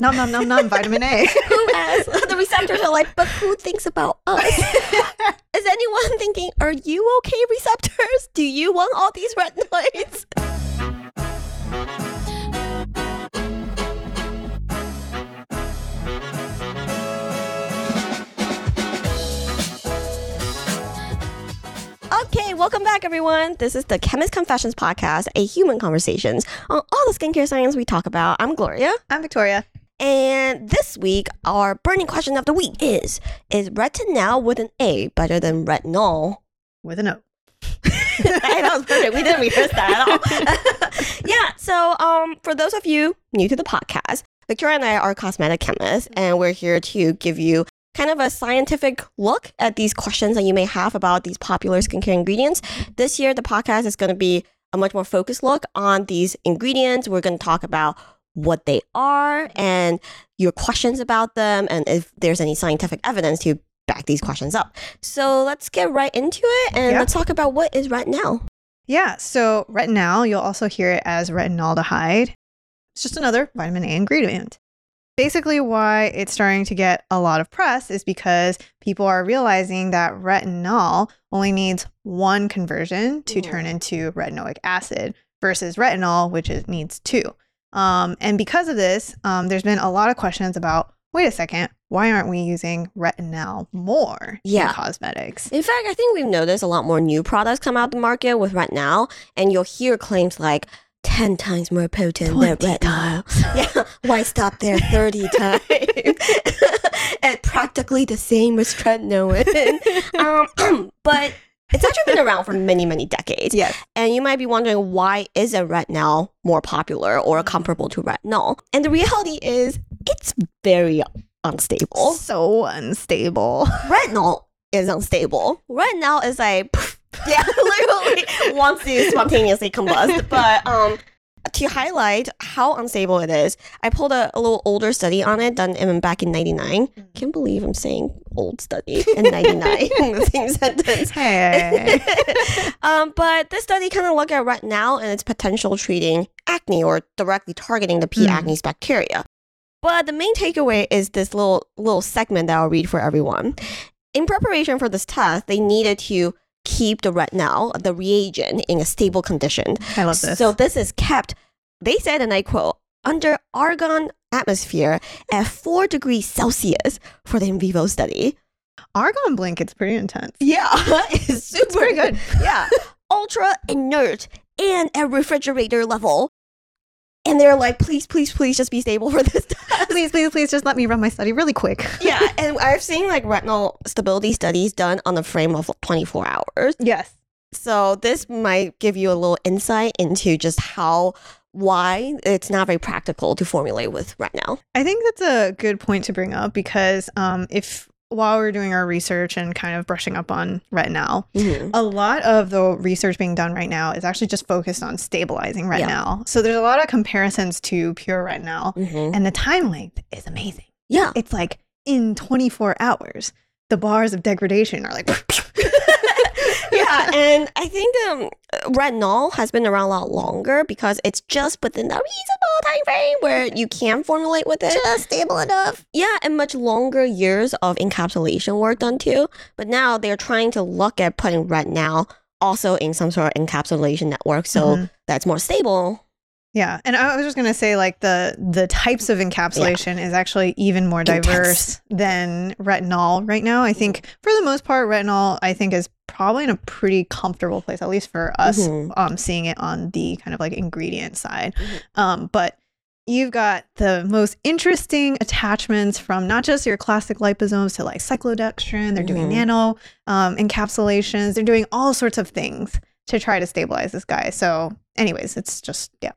Nom nom nom nom vitamin A. who has the receptors are like, but who thinks about us? Is anyone thinking, are you okay, receptors? Do you want all these retinoids? Okay, welcome back, everyone. This is the Chemist Confessions podcast, a human conversations on all the skincare science we talk about. I'm Gloria. I'm Victoria. And this week, our burning question of the week is Is retinal with an A better than retinol? With an O. Hey, that was perfect. We didn't rehearse that at all. yeah. So, um, for those of you new to the podcast, Victoria and I are cosmetic chemists, and we're here to give you kind of a scientific look at these questions that you may have about these popular skincare ingredients. This year, the podcast is going to be a much more focused look on these ingredients. We're going to talk about what they are and your questions about them, and if there's any scientific evidence to back these questions up. So let's get right into it and Yeah. let's talk about what is retinal. Yeah, so retinal, you'll also hear it as retinaldehyde. It's just another vitamin A ingredient. Basically, why it's starting to get a lot of press is because people are realizing that retinal only needs one conversion to turn mm. into retinoic acid versus retinol, which is, needs two. Um, and because of this, um, there's been a lot of questions about wait a second, why aren't we using retinal more Yeah. in cosmetics? In fact, I think we've noticed a lot more new products come out the market with retinal, and you'll hear claims like 10 times more potent than 20 retinol. Yeah, why stop there 30 times? and practically the same as tretinoin. um, but it's actually been around for many, many decades. Yes. And you might be wondering why isn't retinal more popular or comparable to retinol? And the reality is it's very unstable. So unstable. retinal is unstable. Retinal is like, yeah, literally wants to spontaneously combust. But um, to highlight how unstable it is, I pulled a, a little older study on it done in, back in 99. Can't believe I'm saying old study in 99 in the same sentence. Hey. um, but this study kind of looked at retinal and its potential treating acne or directly targeting the P. Mm. acnes bacteria. But the main takeaway is this little little segment that I'll read for everyone. In preparation for this test, they needed to keep the retinal, the reagent, in a stable condition. I love this. So this is kept, they said, and I quote, under argon atmosphere at four degrees Celsius for the in vivo study. Argon blink, it's pretty intense. Yeah, it's super pretty good. yeah, ultra inert and at refrigerator level. And they're like, please, please, please just be stable for this test. Please, please, please just let me run my study really quick. yeah, and I've seen like retinal stability studies done on the frame of 24 hours. Yes. So this might give you a little insight into just how why it's not very practical to formulate with retinal. I think that's a good point to bring up because um, if while we're doing our research and kind of brushing up on retinal, Mhm. a lot of the research being done right now is actually just focused on stabilizing Yeah. retinal. So there's a lot of comparisons to pure retinal, Mhm. and the time length is amazing. Yeah. It's like in 24 hours, the bars of degradation are like. yeah, and I think um, retinol has been around a lot longer because it's just within a reasonable time frame where you can formulate with it. just stable enough. Yeah, and much longer years of encapsulation work done too. But now they're trying to look at putting retinal also in some sort of encapsulation network so Mhm. that's more stable. Yeah, and I was just gonna say like the the types of encapsulation is actually even more diverse than retinol right now. I think for the most part, retinol I think is probably in a pretty comfortable place, at least for us, Mhm. um, seeing it on the kind of like ingredient side. Mhm. Um, but you've got the most interesting attachments from not just your classic liposomes to like cyclodextrin. They're doing Mhm. nano um, encapsulations. They're doing all sorts of things to try to stabilize this guy. So, anyways, it's just yeah.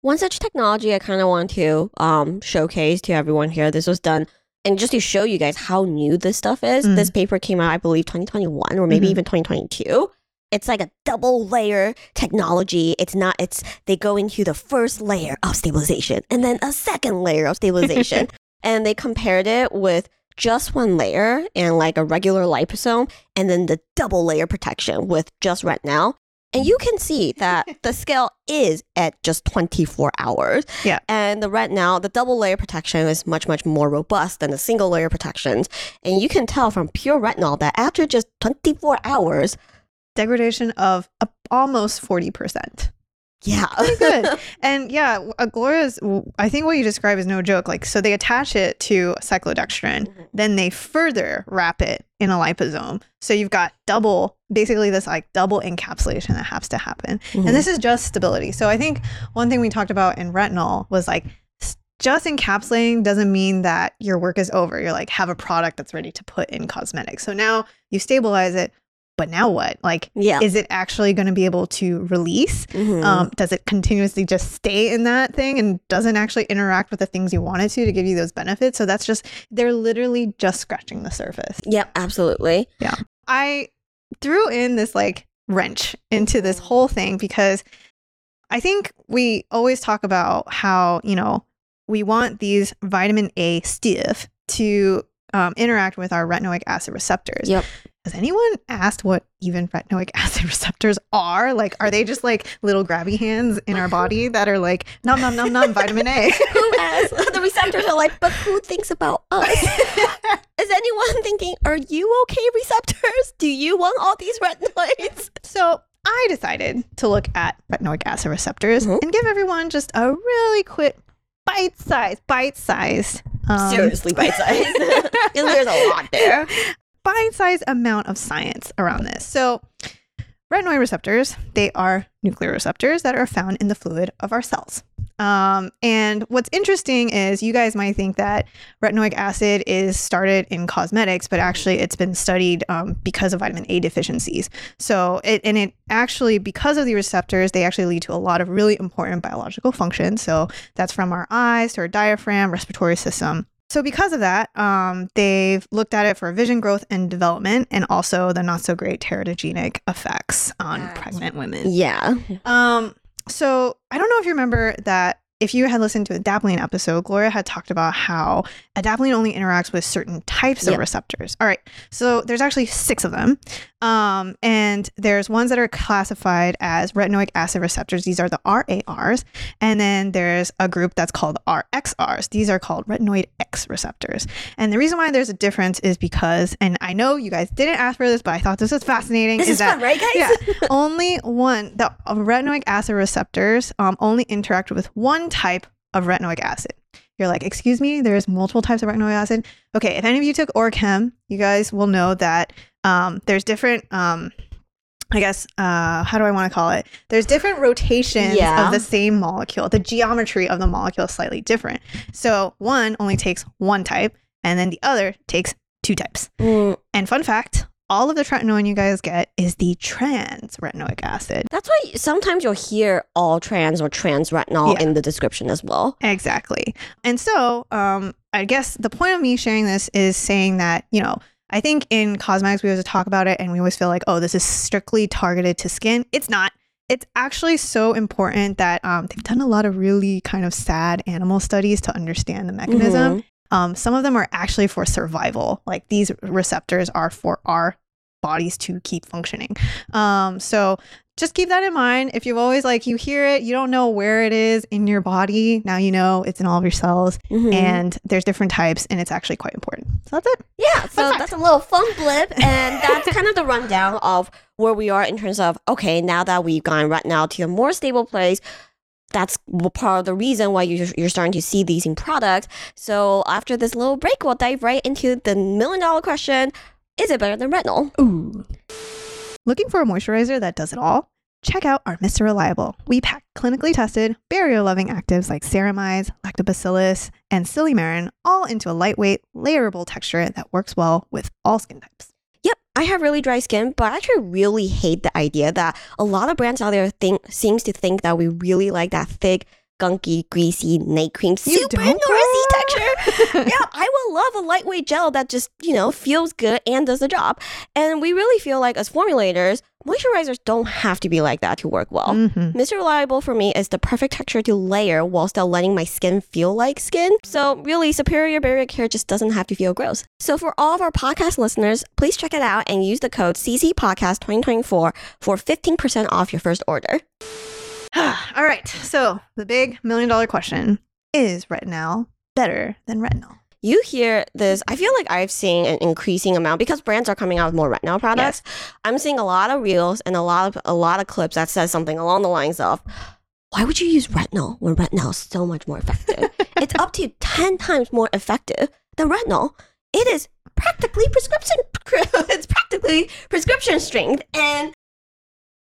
One such technology I kind of want to um, showcase to everyone here. This was done, and just to show you guys how new this stuff is. Mm. This paper came out, I believe, 2021 or maybe Mhm. even 2022. It's like a double layer technology. It's not. It's they go into the first layer of stabilization and then a second layer of stabilization, and they compared it with just one layer and like a regular liposome, and then the double layer protection with just retinal. And you can see that the scale is at just 24 hours. Yeah. And the retinal, the double layer protection is much, much more robust than the single layer protections. And you can tell from pure retinal that after just 24 hours, Degradation of almost 40%. Yeah. Pretty good. and yeah, uh, Gloria's, I think what you describe is no joke. Like, so they attach it to cyclodextrin, Mhm. then they further wrap it in a liposome. So you've got double, basically this like double encapsulation that has to happen. Mhm. And this is just stability. So I think one thing we talked about in retinol was like just encapsulating doesn't mean that your work is over. You're like have a product that's ready to put in cosmetics. So now you stabilize it, but now what? Like yeah. is it actually going to be able to release? Mhm. Um, does it continuously just stay in that thing and doesn't actually interact with the things you want it to to give you those benefits? So that's just they're literally just scratching the surface. yep, absolutely. Yeah. I threw in this like wrench into this whole thing because I think we always talk about how, you know, we want these vitamin A stiff to um, interact with our retinoic acid receptors. Yep. Has anyone asked what even retinoic acid receptors are? Like, are they just like little grabby hands in our body that are like, nom, nom, nom, nom, vitamin A? who has the receptors are like, but who thinks about us? Is anyone thinking, are you okay, receptors? Do you want all these retinoids? So I decided to look at retinoic acid receptors Mhm. and give everyone just a really quick bite size, bite sized, um, Seriously, bite size. There's a lot there. Bite sized amount of science around this. So retinoid receptors, they are nuclear receptors that are found in the fluid of our cells. Um, and what's interesting is you guys might think that retinoic acid is started in cosmetics, but actually it's been studied um, because of vitamin A deficiencies. So it and it actually because of the receptors, they actually lead to a lot of really important biological functions. So that's from our eyes to our diaphragm, respiratory system. So because of that, um, they've looked at it for vision growth and development, and also the not so great teratogenic effects on That's pregnant women. Yeah. Um, so I don't know if you remember that if you had listened to a adapalene episode, Gloria had talked about how adapalene only interacts with certain types of receptors. All right, so there's actually six of them, um, and there's ones that are classified as retinoic acid receptors. These are the RARs, and then there's a group that's called RXRs. These are called retinoid X receptors. And the reason why there's a difference is because, and I know you guys didn't ask for this, but I thought this was fascinating. This is, that fun, right, guys? yeah, only one the retinoic acid receptors um, only interact with one type of retinoic acid. You're like, excuse me, there's multiple types of retinoic acid. Okay, if any of you took Orchem, you guys will know that um, there's different. Um, I guess uh, how do I want to call it? There's different rotations Yeah. of the same molecule. The geometry of the molecule is slightly different. So one only takes one type, and then the other takes two types. Mm, And fun fact, all of the tretinoin you guys get is the trans retinoic acid. that's why sometimes you'll hear all trans or trans retinol Yeah. in the description as well. Exactly. And so, um, I guess the point of me sharing this is saying that, you know, I think in cosmetics, we always talk about it and we always feel like, oh, this is strictly targeted to skin. It's not. It's actually so important that um, they've done a lot of really kind of sad animal studies to understand the mechanism. Mhm. Um, some of them are actually for survival. Like these receptors are for our bodies to keep functioning. Um, so just keep that in mind. If you've always like you hear it, you don't know where it is in your body. Now you know it's in all of your cells, Mhm. and there's different types, and it's actually quite important. So that's it. Yeah, so fact. that's a little fun blip, and that's kind of the rundown of where we are in terms of okay, now that we've gone right now to a more stable place. That's part of the reason why you're, you're starting to see these in products. So after this little break, we'll dive right into the million dollar question: Is it better than retinol? Ooh. Looking for a moisturizer that does it all? Check out our Mr. Reliable. We pack clinically tested, barrier loving actives like ceramides, lactobacillus, and silymarin all into a lightweight, layerable texture that works well with all skin types. Yep, I have really dry skin, but I actually really hate the idea that a lot of brands out there think seems to think that we really like that thick, gunky, greasy night cream, You super don't, noisy texture. yeah, I will love a lightweight gel that just, you know, feels good and does the job. And we really feel like as formulators, moisturizers don't have to be like that to work well. Mhm. Mr. Reliable for me is the perfect texture to layer while still letting my skin feel like skin. So really, Superior Barrier Care just doesn't have to feel gross. So for all of our podcast listeners, please check it out and use the code CCPodcast2024 for 15% off your first order. All right. So the big million dollar question is retinal better than retinol? You hear this, I feel like I've seen an increasing amount because brands are coming out with more retinal products. I'm seeing a lot of reels and a lot of a lot of clips that says something along the lines of why would you use retinol when retinal is so much more effective? it's up to 10 times more effective than retinol. It is practically prescription it's practically prescription strength and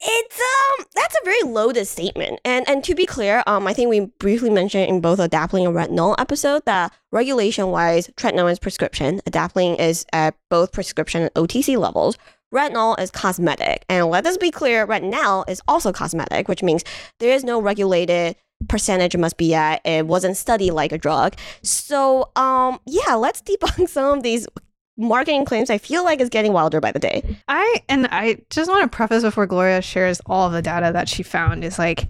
it's um that's a very loaded statement. And and to be clear, um I think we briefly mentioned in both adapalene and retinol episode that regulation wise, tretinoin is prescription, adapalene is at both prescription and OTC levels. Retinol is cosmetic. And let us be clear, retinal is also cosmetic, which means there is no regulated percentage must be at. It wasn't studied like a drug. So um yeah, let's debunk some of these marketing claims I feel like is getting wilder by the day. I and I just want to preface before Gloria shares all the data that she found is like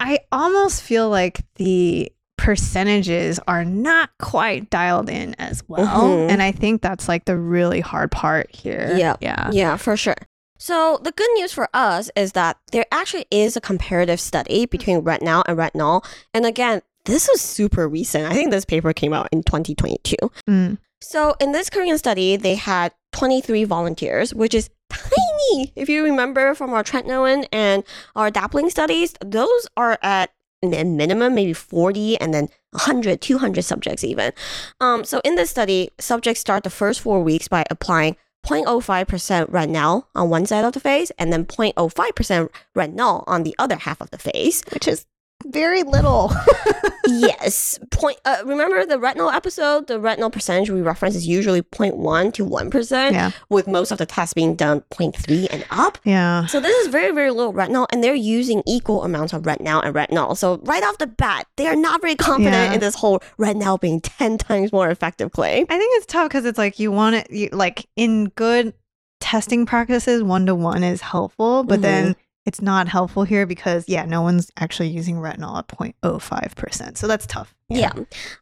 I almost feel like the percentages are not quite dialed in as well. Mhm. And I think that's like the really hard part here. Yeah. Yeah. Yeah, for sure. So the good news for us is that there actually is a comparative study between retinol and retinol. And again, this is super recent. I think this paper came out in 2022. Mm. So in this Korean study, they had 23 volunteers, which is tiny. If you remember from our tretinoin and our adapalene studies, those are at a minimum maybe 40 and then 100, 200 subjects even. Um, so in this study, subjects start the first four weeks by applying 0.05% retinol on one side of the face and then 0.05% retinol on the other half of the face. Which is very little. yes. Point. Uh, remember the retinol episode? The retinol percentage we reference is usually 0.1 to 1%, yeah. with most of the tests being done 0.3 and up. Yeah. So this is very, very little retinol, and they're using equal amounts of retinol and retinol. So right off the bat, they are not very confident Yeah. in this whole retinal being 10 times more effective claim. I think it's tough because it's like you want it, you, like in good testing practices, one to one is helpful, but then it's not helpful here because, yeah, no one's actually using retinol at 0.05%. So that's tough. Yeah.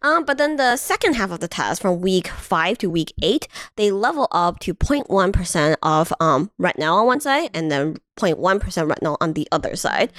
Um, but then the second half of the test, from week five to week eight, they level up to 0.1% of um, retinol on one side and then 0.1% retinol on the other side.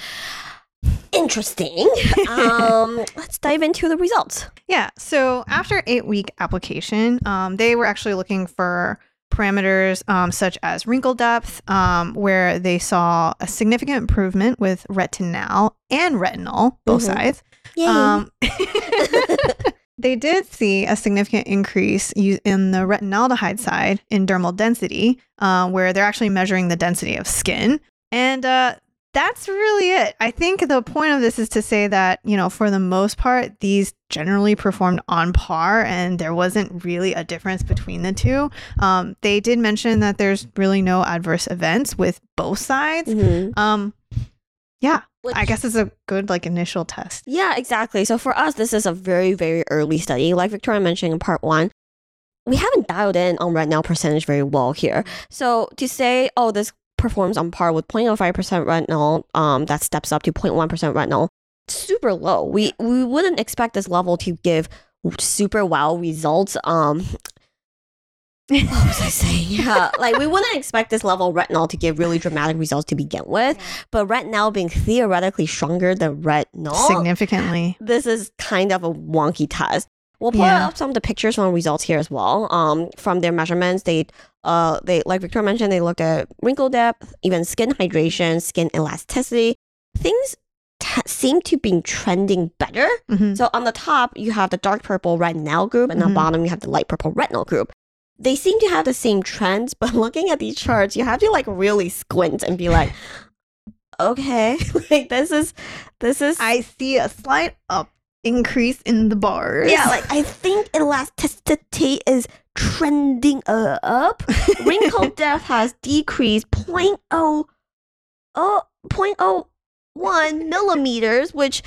Interesting. um, let's dive into the results. Yeah. So after eight week application, um, they were actually looking for parameters um, such as wrinkle depth, um, where they saw a significant improvement with retinol and retinol, both Mhm. sides. Yay. Um, they did see a significant increase in the retinaldehyde side in dermal density, uh, where they're actually measuring the density of skin. And uh, that's really it. I think the point of this is to say that, you know, for the most part, these generally performed on par and there wasn't really a difference between the two. Um, they did mention that there's really no adverse events with both sides. Mhm. Um, yeah, Which- I guess it's a good like initial test. Yeah, exactly. So for us, this is a very, very early study. Like Victoria mentioned in part one, we haven't dialed in on retinal percentage very well here. So to say, oh, this performs on par with 0.05% retinol, um, that steps up to 0.1% retinol, super low. We we wouldn't expect this level to give super wow results. Um, what was I saying? Yeah, like we wouldn't expect this level of retinol to give really dramatic results to begin with. But retinal being theoretically stronger than retinol, Significantly. this is kind of a wonky test. We'll pull Yeah. up some of the pictures from results here as well. Um, from their measurements, they, uh, they like Victor mentioned, they looked at wrinkle depth, even skin hydration, skin elasticity. Things t- seem to be trending better. Mhm. So on the top, you have the dark purple retinol group, and on Mhm. the bottom, you have the light purple retinol group. They seem to have the same trends, but looking at these charts, you have to like really squint and be like, okay, like this is, this is, I see a slight up increase in the bars. yeah, like I think elasticity is trending uh, up. Wrinkle depth has decreased 0.0, oh, 0.01 millimeters, which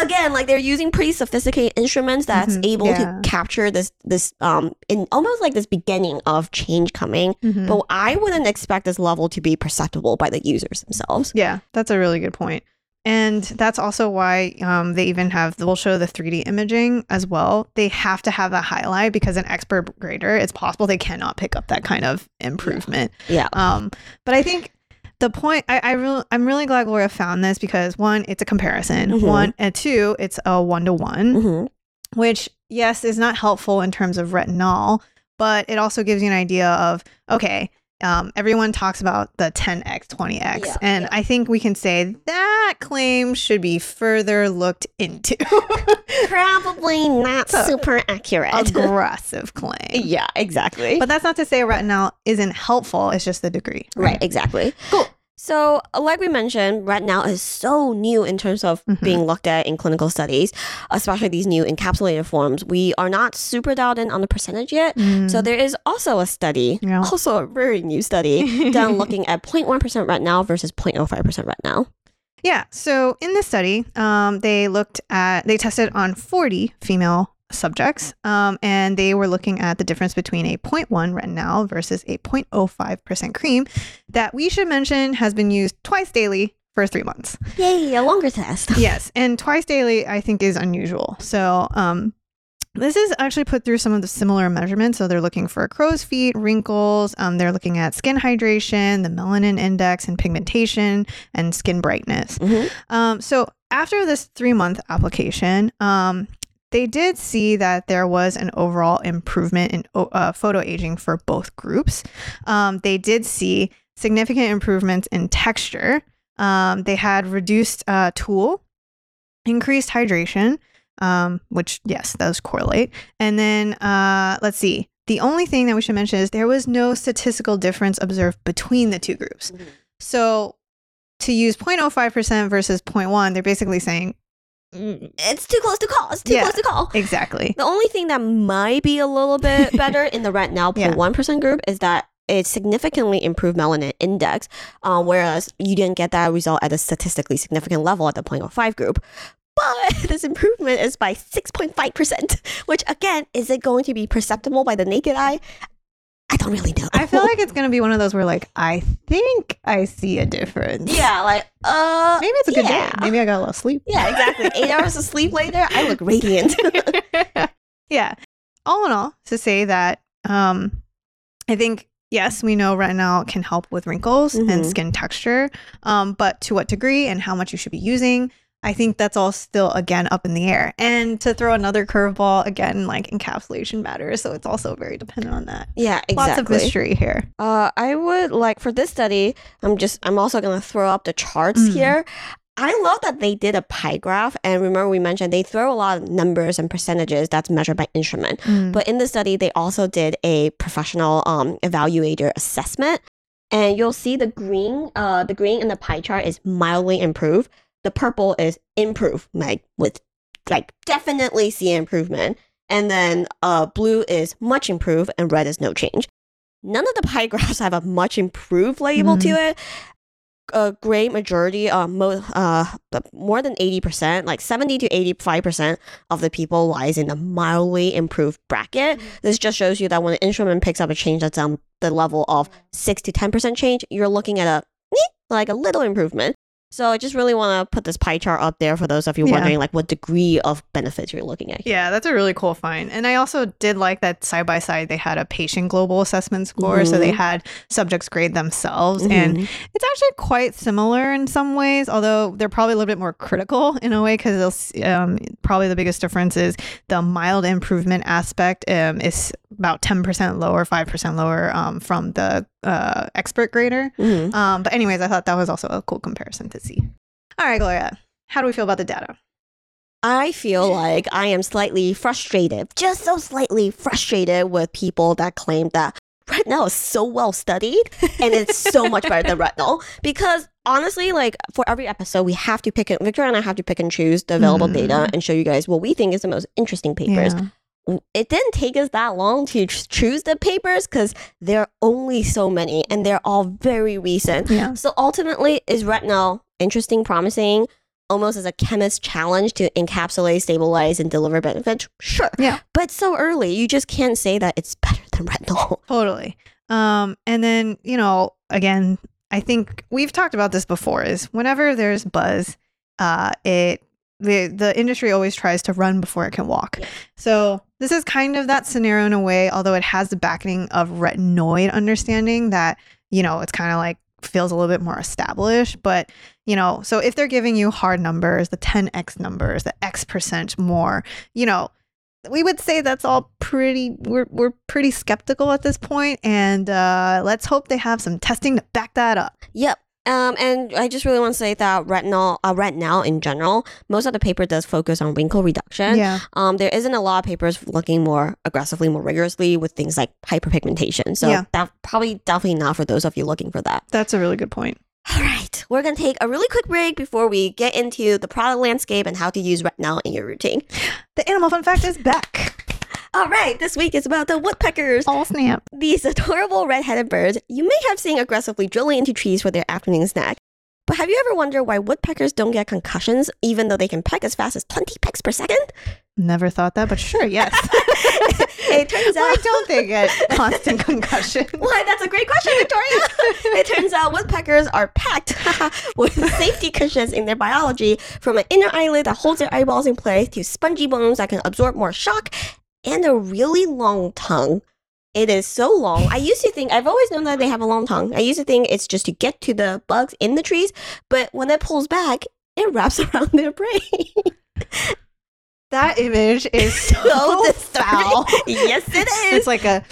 again, like they're using pretty sophisticated instruments that's Mhm, able yeah. to capture this this um in almost like this beginning of change coming. Mhm. But I wouldn't expect this level to be perceptible by the users themselves. Yeah, that's a really good point. And that's also why um, they even have, we'll show the 3D imaging as well. They have to have that highlight because an expert grader, it's possible they cannot pick up that kind of improvement. Yeah. Um, but I think the point, I, I really, I'm really glad Gloria found this because one, it's a comparison. Mhm. One, and two, it's a one to one, which yes, is not helpful in terms of retinol, but it also gives you an idea of, okay, um, everyone talks about the 10x, 20x. Yeah, and yeah. I think we can say that claim should be further looked into. Probably not So, super accurate. Aggressive claim. yeah, exactly. But that's not to say retinol isn't helpful, it's just the degree. Right, exactly. Cool. So, uh, like we mentioned, retinal is so new in terms of Mhm. being looked at in clinical studies, especially these new encapsulated forms. We are not super dialed in on the percentage yet. Mm. So, there is also a study, Yeah. also a very new study, done looking at 0.1% retinal versus 0.05% retinal. Yeah. So in this study, um, they looked at they tested on 40 female subjects, um, and they were looking at the difference between a 0.1 retinal versus a 0.05 percent cream that we should mention has been used twice daily for three months. Yay, a longer test. yes, and twice daily I think is unusual. So um, this is actually put through some of the similar measurements. So they're looking for crow's feet, wrinkles. Um, they're looking at skin hydration, the melanin index, and pigmentation, and skin brightness. Mhm. Um, so after this three month application, um, they did see that there was an overall improvement in uh, photo aging for both groups. Um, they did see significant improvements in texture. Um, they had reduced uh, TEWL, increased hydration, um, which, yes, those correlate. And then uh, let's see. The only thing that we should mention is there was no statistical difference observed between the two groups. Mhm. So to use 0.05% versus 0.1, they're basically saying It's too close to call. It's too Yeah. close to call. exactly. The only thing that might be a little bit better in the Yeah. 0.1% group is that it significantly improved melanin index, uh, whereas you didn't get that result at a statistically significant level at the 0.05 group. But this improvement is by 6.5%, which again, is it going to be perceptible by the naked eye? I don't really know. I feel like it's going to be one of those where, like, I think I see a difference. yeah, like, uh, Maybe it's a good yeah. day. Maybe I got a little sleep. Yeah, exactly. Eight hours of sleep later, I look radiant. yeah. All in all, to say that um, I think, yes, we know retinal can help with wrinkles and Mhm. skin texture, um, but to what degree and how much you should be using, I think that's all still, again, up in the air. And to throw another curveball, again, like encapsulation matters. So it's also very dependent on that. yeah, exactly. Lots of mystery here. Uh, I would like for this study. I'm just. I'm also gonna throw up the charts Mm. here. I love that they did a pie graph, and remember we mentioned they throw a lot of numbers and percentages that's measured by instrument. Mm. But in the study, they also did a professional um, evaluator assessment, and you'll see the green. Uh, the green in the pie chart is mildly improved. The purple is improve, like with like definitely see improvement, and then uh, blue is much improved, and red is no change. None of the pie graphs have a much improved label to it. A great majority, uh, mo- uh, more than 80%, like 70 to 85% of the people lies in the mildly improved bracket. This just shows you that when an instrument picks up a change that's on the level of 6 to 10% change, you're looking at a like a little improvement. So I just really want to put this pie chart up there for those of you Yeah. wondering like what degree of benefits you're looking at. Yeah, that's a really cool find. And I also did like that side by side they had a patient global assessment score. So they Mhm. had subjects grade themselves. And Mhm. it's actually quite similar in some ways, although they're probably a little bit more critical in a way because um, probably the biggest difference is the mild improvement aspect um, is about 10% lower, 5% lower um, from the uh, expert grader. Mhm. Um, but, anyways, I thought that was also a cool comparison to see. All right, Gloria, how do we feel about the data? I feel like I am slightly frustrated, just so slightly frustrated with people that claim that retinal is so well studied and it's so much better than retinol. Because honestly, like for every episode, we have to pick it. Victor and I have to pick and choose the available Mhm. data and show you guys what we think is the most interesting papers. Yeah. It didn't take us that long to choose the papers because there are only so many and they're all very recent. Yeah. So ultimately, is retinal interesting, promising? almost as a chemist challenge to encapsulate, stabilize, and deliver benefits. Sure. Yeah. But so early, you just can't say that it's better than retinol. Totally. Um, and then, you know, again, I think we've talked about this before is whenever there's buzz, uh, it the the industry always tries to run before it can walk. Yeah. So this is kind of that scenario in a way, although it has the backing of retinoid understanding that, you know, it's kind of like feels a little bit more established. But, you know, so if they're giving you hard numbers, the 10x numbers, the X percent more, you know, we would say that's all pretty we're we're pretty skeptical at this point and uh let's hope they have some testing to back that up. Yep. Um, and I just really want to say that retinal, uh, retinol in general, most of the paper does focus on wrinkle reduction. Yeah. Um, there isn't a lot of papers looking more aggressively, more rigorously with things like hyperpigmentation. So Yeah. that probably definitely not for those of you looking for that. That's a really good point. All right, we're gonna take a really quick break before we get into the product landscape and how to use retinal in your routine. The animal fun fact is back. All right, this week is about the woodpeckers. Oh snap. These adorable red-headed birds you may have seen aggressively drilling into trees for their afternoon snack. But have you ever wondered why woodpeckers don't get concussions even though they can peck as fast as 20 pecks per second? Never thought that, but sure, yes. it turns out. Why don't they get constant concussion? Why, that's a great question, Victoria. it turns out woodpeckers are packed with safety cushions in their biology from an inner eyelid that holds their eyeballs in place to spongy bones that can absorb more shock and a really long tongue. It is so long. I used to think, I've always known that they have a long tongue. I used to think it's just to get to the bugs in the trees, but when it pulls back, it wraps around their brain. That image is so, So foul. yes, it is. It's like a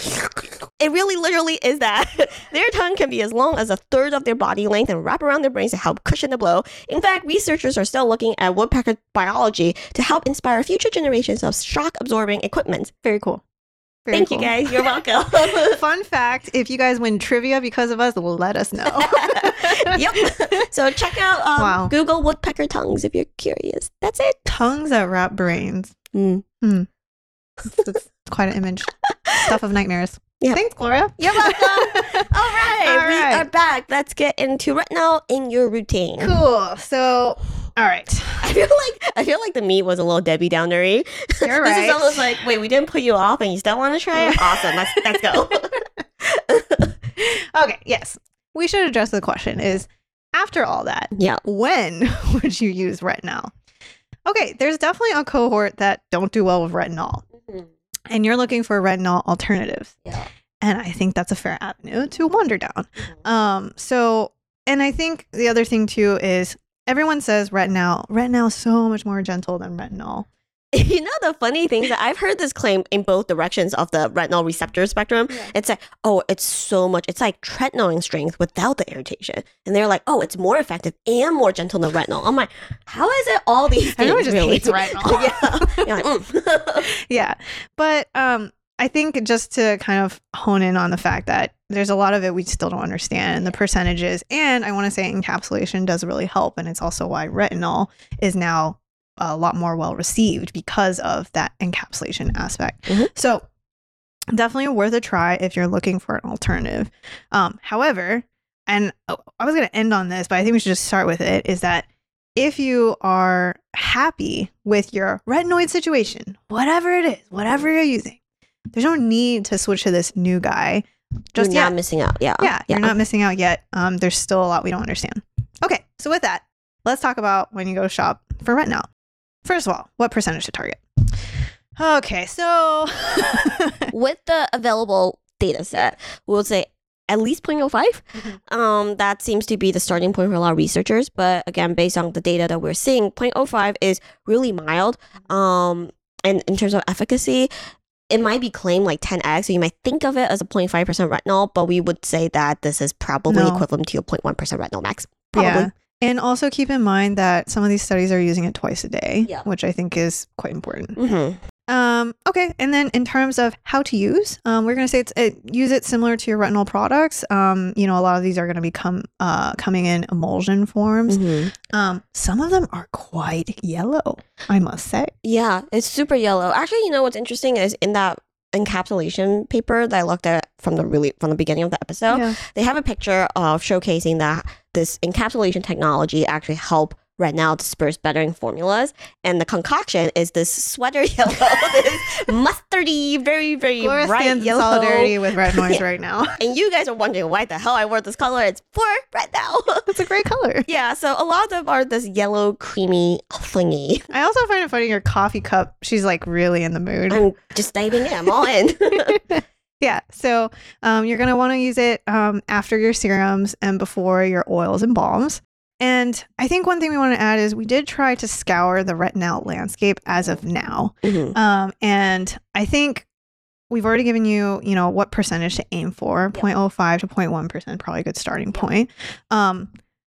It really literally is that. their tongue can be as long as a third of their body length and wrap around their brains to help cushion the blow. In fact, researchers are still looking at woodpecker biology to help inspire future generations of shock absorbing equipment. very cool. Very Thank cool. you guys. You're welcome. Fun fact: If you guys win trivia because of us, let us know. yep. So check out um, Wow. Google woodpecker tongues if you're curious. That's it. Tongues that wrap brains. Mm. Mm. It's quite an image. Stuff of nightmares. Yep. Thanks, Gloria. You're welcome. All right, All We are back. Let's get into retinal in your routine. cool. So, all right. I feel like I feel like the meat was a little Debbie Downery. You're this right. is almost like, wait, we didn't put you off, and you still want to try it? Awesome, let's let's go. okay. Yes. We should address the question: Is after all that, yeah, when would you use retinal? Okay, there's definitely a cohort that don't do well with retinol, and you're looking for retinol alternatives. yeah. And I think that's a fair avenue to wander down. Um, so, and I think the other thing too is everyone says retinal. Retinal is so much more gentle than retinol. You know the funny thing is that I've heard this claim in both directions of the retinol receptor spectrum. Yeah. It's like, oh, it's so much. It's like tretinoin strength without the irritation, and they're like, oh, it's more effective and more gentle than retinol. I'm like, how is it all these things? Everyone just really? hates retinol. yeah, like, mm. yeah, but um, I think just to kind of hone in on the fact that there's a lot of it we still don't understand and the percentages, and I want to say encapsulation does really help, and it's also why retinal is now a lot more well received because of that encapsulation aspect. Mhm. So definitely worth a try if you're looking for an alternative. Um, however, and oh, I was going to end on this, but I think we should just start with it. Is that if you are happy with your retinoid situation, whatever it is, whatever you're using, there's no need to switch to this new guy. Just you're yet. not missing out. Yeah, Yeah, you're not missing out yet. Um, there's still a lot we don't understand. Okay, so with that, let's talk about when you go shop for retinal. First of all, what percentage to target? Okay, so with the available data set, we'll say at least 0.05. Mhm. Um, that seems to be the starting point for a lot of researchers. But again, based on the data that we're seeing, 0.05 is really mild. Um, and in terms of efficacy, it might be claimed like 10x, so you might think of it as a 0.5% retinol, but we would say that this is probably No. equivalent to a 0.1% retinol max. Probably. yeah, and also keep in mind that some of these studies are using it twice a day, Yeah. which I think is quite important. Mhm. Um, okay, and then in terms of how to use, um, we're gonna say it's it, use it similar to your retinol products. Um, you know, a lot of these are gonna become uh coming in emulsion forms. Mhm. Um, some of them are quite yellow, I must say. Yeah, it's super yellow. Actually, you know what's interesting is in that encapsulation paper that I looked at from the really from the beginning of the episode, yeah. they have a picture of showcasing that this encapsulation technology actually help retinal dispersed bettering formulas. And the concoction is this sweater yellow, this mustardy, very, very Gloria bright stands in yellow. solidarity with retinoids right now. And you guys are wondering why the hell I wore this color. It's for right now. It's a great color. yeah, so a lot of them are this yellow, creamy thingy. I also find it funny your coffee cup. She's like really in the mood. I'm just diving in. I'm all in. Yeah. So um, you're going to want to use it um, after your serums and before your oils and balms. And I think one thing we want to add is we did try to scour the retinal landscape as of now. Mhm. Um, and I think we've already given you, you know, what percentage to aim for. Yep. 0.05 to 0.1%, probably a good starting point. Um,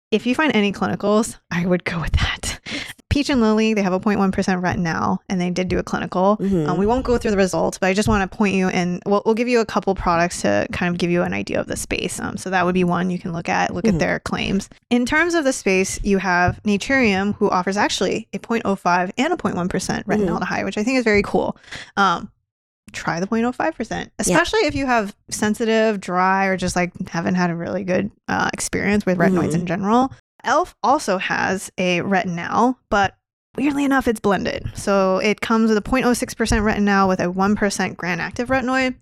if you find any clinicals, I would go with that. Peach and Lily, they have a 0.1% retinal, and they did do a clinical. Mhm. Um, we won't go through the results, but I just want to point you and we'll, we'll give you a couple products to kind of give you an idea of the space. Um, so that would be one you can look at, look Mhm. at their claims. In terms of the space, you have Naturium, who offers actually a 0.05 and a 0.1% retinaldehyde, which I think is very cool. Um, try the 0.05%, especially if you have sensitive, dry, or just like haven't had a really good uh, experience with retinoids Mhm. in general. Elf also has a retinal, but weirdly enough, it's blended. So it comes with a 0.06% retinal with a 1% Granactive retinoid.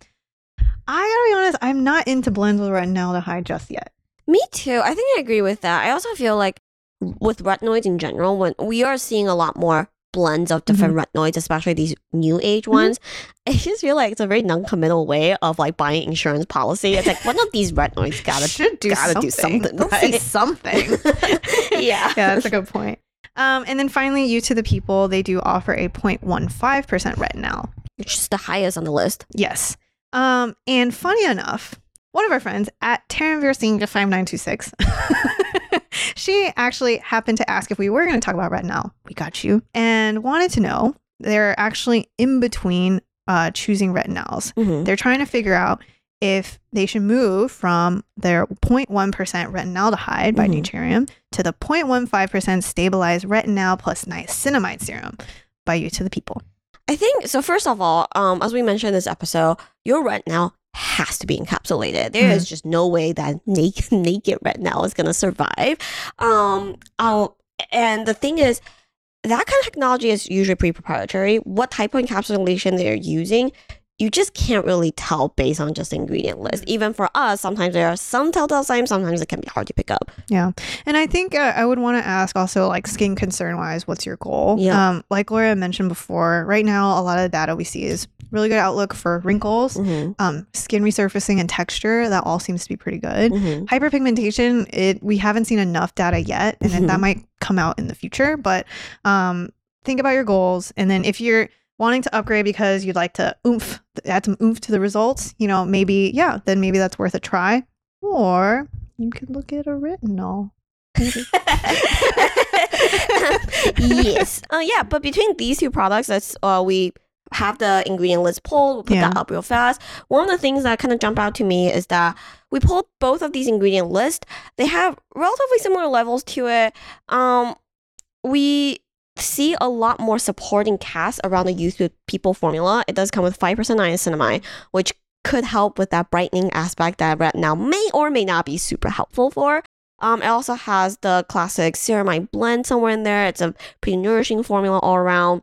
I gotta be honest, I'm not into blends with retinaldehyde just yet. Me too. I think I agree with that. I also feel like with retinoids in general, when we are seeing a lot more blends of different retinoids, especially these new age Mhm. ones, I just feel like it's a very non-committal way of like buying insurance policy. It's like one of these retinoids gotta should do gotta do something. something, Let's see something. yeah. yeah, that's a good point. Um, and then finally, Youth to the People, they do offer a 0.15% retinal. Which is the highest on the list. Yes. Um, and funny enough, one of our friends at Terranvirsinga 5926, she actually happened to ask if we were going to talk about retinal. We got you. And wanted to know they're actually in between uh, choosing retinals. Mhm. They're trying to figure out if they should move from their 0.1% retinaldehyde by Mhm. Naturium to the 0.15% stabilized retinal plus niacinamide serum by Youth to the People. I think so. First of all, um, as we mentioned in this episode, your retinal has to be encapsulated. There is just no way that naked naked retinal is gonna survive. Um, I'll, and the thing is, that kind of technology is usually pretty proprietary. What type of encapsulation they're using, you just can't really tell based on just ingredient list. Even for us, sometimes there are some telltale signs. Sometimes it can be hard to pick up. Yeah. And I think uh, I would want to ask also, like, skin concern wise, what's your goal? Yeah. Um, like Laura mentioned before, right now, a lot of the data we see is really good outlook for wrinkles, Mhm. um, skin resurfacing, and texture. That all seems to be pretty good. Mhm. Hyperpigmentation, it we haven't seen enough data yet, and then that might come out in the future. But um, think about your goals, and then if you're wanting to upgrade because you'd like to oomph add some oomph to the results, you know, maybe yeah, then maybe that's worth a try. Or you could look at a retinol. yes. Uh, yeah, but between these two products, that's uh, we have the ingredient list pulled. We'll put Yeah. that up real fast. One of the things that kind of jump out to me is that we pulled both of these ingredient lists. They have relatively similar levels to it. Um, we see a lot more supporting cast around the youth with people formula. It does come with five percent niacinamide, which could help with that brightening aspect that retinal may or may not be super helpful for. Um, it also has the classic ceramide blend somewhere in there. It's a pretty nourishing formula all around.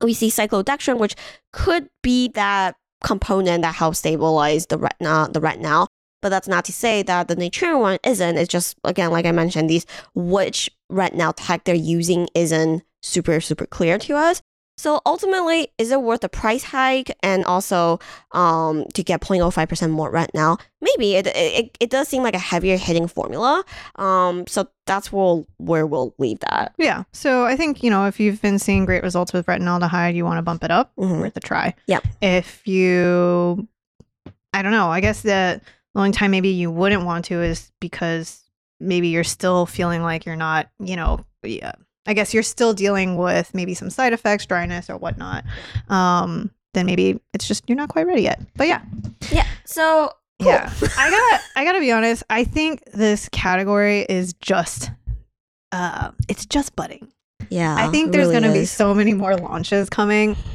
We see cyclodextrin, which could be that component that helps stabilize the retina, the retinal. But that's not to say that the Naturium one isn't. It's just again, like I mentioned, these which retinal tech they're using isn't super super clear to us. So ultimately, is it worth the price hike and also um, to get 0.05% more retinal? Maybe it, it it does seem like a heavier hitting formula. Um, so that's where where we'll leave that. Yeah. So I think, you know, if you've been seeing great results with retinaldehyde, you want to bump it up, Mhm. worth a try. Yep. If you, I don't know, I guess the only time maybe you wouldn't want to is because maybe you're still feeling like you're not, you know, yeah. I guess you're still dealing with maybe some side effects, dryness or whatnot. Um, then maybe it's just you're not quite ready yet. But yeah, Yeah. So cool. yeah. I gotta I gotta be honest. I think this category is just uh it's just budding. yeah. I think there's really gonna be so many more launches coming.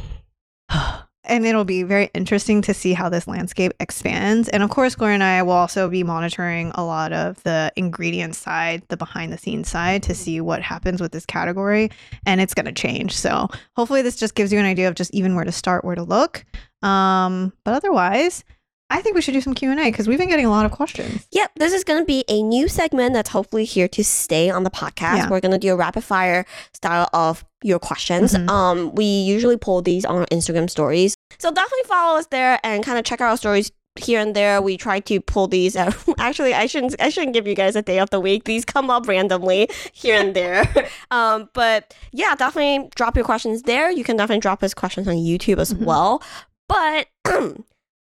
and it'll be very interesting to see how this landscape expands. And of course, Gloria and I will also be monitoring a lot of the ingredient side, the behind the scenes side, to see what happens with this category. And it's going to change. So hopefully, this just gives you an idea of just even where to start, where to look. Um, but otherwise, I think we should do some Q and A because we've been getting a lot of questions. Yep, this is going to be a new segment that's hopefully here to stay on the podcast. Yeah. We're going to do a rapid fire style of your questions. Mhm. Um, we usually pull these on our Instagram stories, so definitely follow us there and kind of check out our stories here and there. We try to pull these out. Actually, I shouldn't. I shouldn't give you guys a day of the week. These come up randomly here and there. um, but yeah, definitely drop your questions there. You can definitely drop us questions on YouTube as Mhm. well. But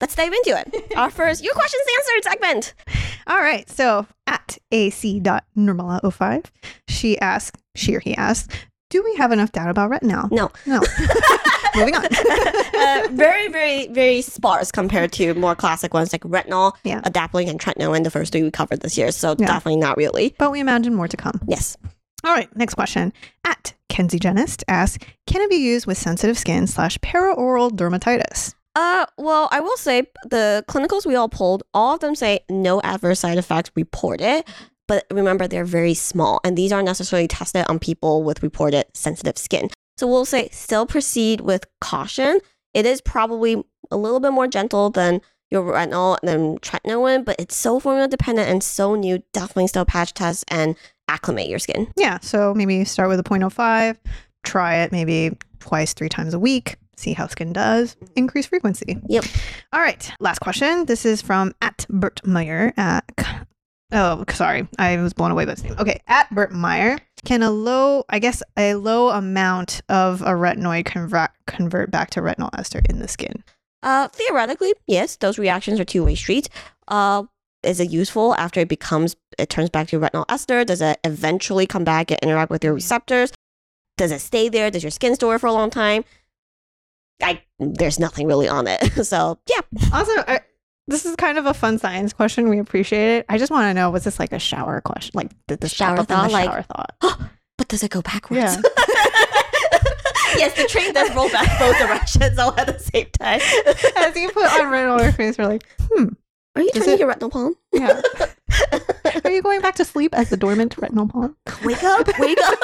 let's dive into it. Our first your questions answered segment. All right. So at ac.normala05, she asked, she or he asked, do we have enough data about retinal? No. No. Moving on. uh, very, very, very sparse compared to more classic ones like retinol, Yeah. adapalene, and tretinoin, the first three we covered this year. So Yeah. definitely not really. but we imagine more to come. Yes. All right, next question. At Kenzie Genist asks, can it be used with sensitive skin slash perioral dermatitis? Uh, well, I will say the clinicals we all pulled, all of them say no adverse side effects reported. But remember, they're very small, and these aren't necessarily tested on people with reported sensitive skin. So we'll say still proceed with caution. It is probably a little bit more gentle than your retinol than tretinoin, but it's so formula dependent and so new. Definitely still patch test and acclimate your skin. Yeah, so maybe start with a 0.05, try it maybe twice, three times a week, see how skin does, mm-hmm. increase frequency. Yep. All right, last question. This is from at Bert Meyer at. Oh, sorry. I was blown away by this name. Okay, at Bert Meyer. Can a low, I guess, a low amount of a retinoid convert convert back to retinyl ester in the skin? Uh, theoretically, yes, those reactions are two way streets. Uh, is it useful after it becomes, it turns back to retinyl ester? Does it eventually come back and interact with your receptors? Does it stay there? Does your skin store it for a long time? I there's nothing really on it. So yeah, Also, this is kind of a fun science question. We appreciate it. I just want to know was this like a shower question? Like, did this Shower shower up in thought, the like- shower thought? but does it go backwards? Yeah. yes, the train does roll back both directions all at the same time. As you put on retinol on your face, we're like, hmm, Are you it- your retinyl palm? yeah. Are you going back to sleep as the dormant retinyl palm? Wake up! Wake up!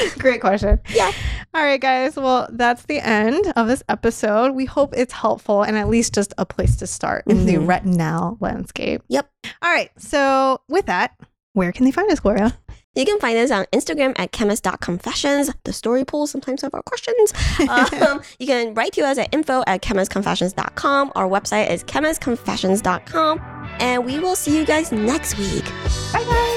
Great question. Yeah. All right, guys. Well, that's the end of this episode. We hope it's helpful and at least just a place to start in the Mhm. retinal landscape. Yep. All right. So, with that, where can they find us, Gloria? You can find us on Instagram at chemist.confessions. The story polls sometimes have our questions. Um, you can write to us at info at chemistconfessions.com. Our website is chemistconfessions.com. And we will see you guys next week. Bye, guys.